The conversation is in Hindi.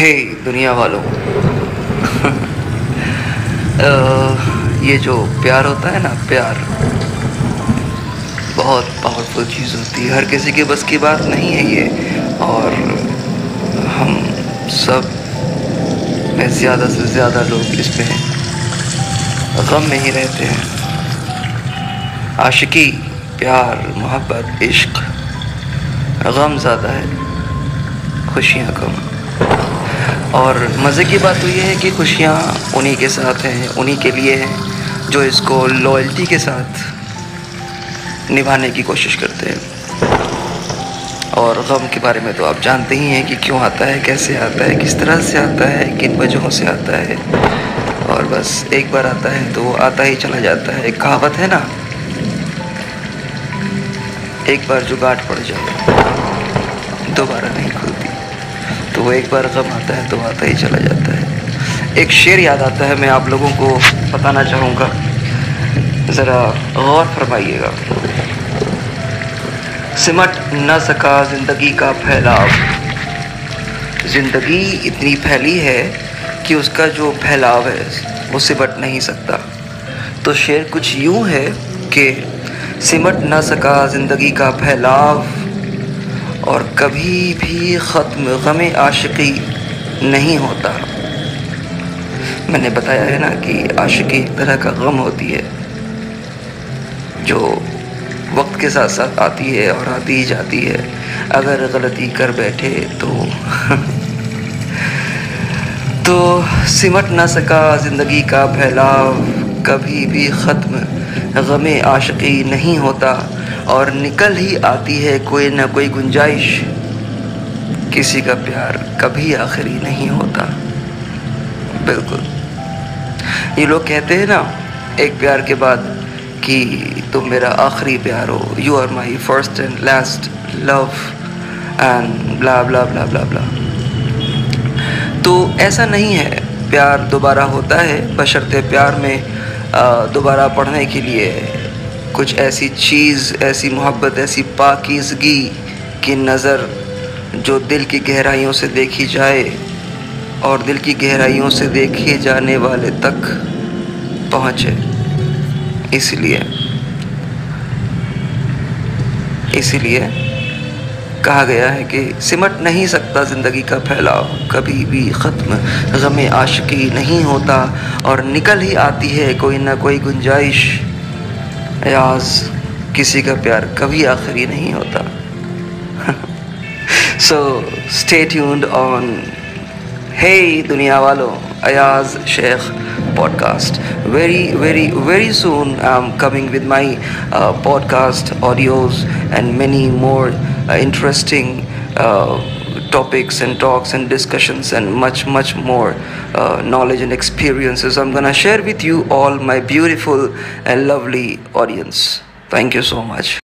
हे दुनिया वालों। ये जो प्यार होता है ना, प्यार, बहुत पावरफुल चीज़ होती है। हर किसी के बस की बात नहीं है ये। और हम सब, में ज़्यादा से ज़्यादा लोग इसमें गम में ही रहते हैं। आशिकी, प्यार, मोहब्बत, इश्क, गम ज़्यादा है, खुशियाँ कम। और मज़े की बात तो ये है कि खुशियाँ उन्हीं के साथ हैं, उन्हीं के लिए हैं, जो इसको लॉयल्टी के साथ निभाने की कोशिश करते हैं। और गम के बारे में तो आप जानते ही हैं कि क्यों आता है, कैसे आता है, किस तरह से आता है, किन वजहों से आता है। और बस एक बार आता है तो आता ही चला जाता है। एक कहावत है ना? एक बार जो गाठ पड़ जाए, दोबारा नहीं खुलती। तो वो एक बार गम आता है तो आता ही चला जाता है। एक शेर याद आता है, मैं आप लोगों को बताना चाहूँगा। ज़रा गौर फरमाइएगा। सिमट न सका ज़िंदगी का फैलाव। ज़िंदगी इतनी फैली है कि उसका जो फैलाव है, वो सिमट नहीं सकता। तो शेर कुछ यूँ है कि सिमट न सका ज़िंदगी का फैलाव और कभी भी ख़त्म गम आशिकी नहीं होता। मैंने बताया है ना कि आशिकी एक तरह का गम होती है, जो वक्त के साथ साथ आती है और आती ही जाती है। अगर गलती कर बैठे तो तो सिमट ना सका ज़िंदगी का फैलाव। कभी भी ख़त्म गम आशिकी नहीं होता। और निकल ही आती है कोई ना कोई गुंजाइश। किसी का प्यार कभी आखिरी नहीं होता। बिल्कुल। ये लोग कहते हैं ना, एक प्यार के बाद कि तुम मेरा आखिरी प्यार हो। You are my first and last love and blah blah blah blah blah तो ऐसा नहीं है। प्यार दोबारा होता है, बशर्ते प्यार में दोबारा पढ़ने के लिए कुछ ऐसी चीज़, ऐसी मोहब्बत, ऐसी पाकिजगी की नज़र जो दिल की गहराइयों से देखी जाए और दिल की गहराइयों से देखे जाने वाले तक पहुँचे। इसलिए इसलिए कहा गया है कि सिमट नहीं सकता ज़िंदगी का फैलाव, कभी भी ख़त्म, गम आशिकी नहीं होता और निकल ही आती है कोई ना कोई गुंजाइश। अयाज किसी का प्यार कभी आखिरी नहीं होता so stay tuned on hey दुनिया वालों Ayaz Sheikh very very soon i'm coming with my uh, podcast audios and many more uh, interesting uh, topics and talks and discussions and much much more uh, knowledge and experiences. I'm gonna share with you all my beautiful and lovely audience. Thank you so much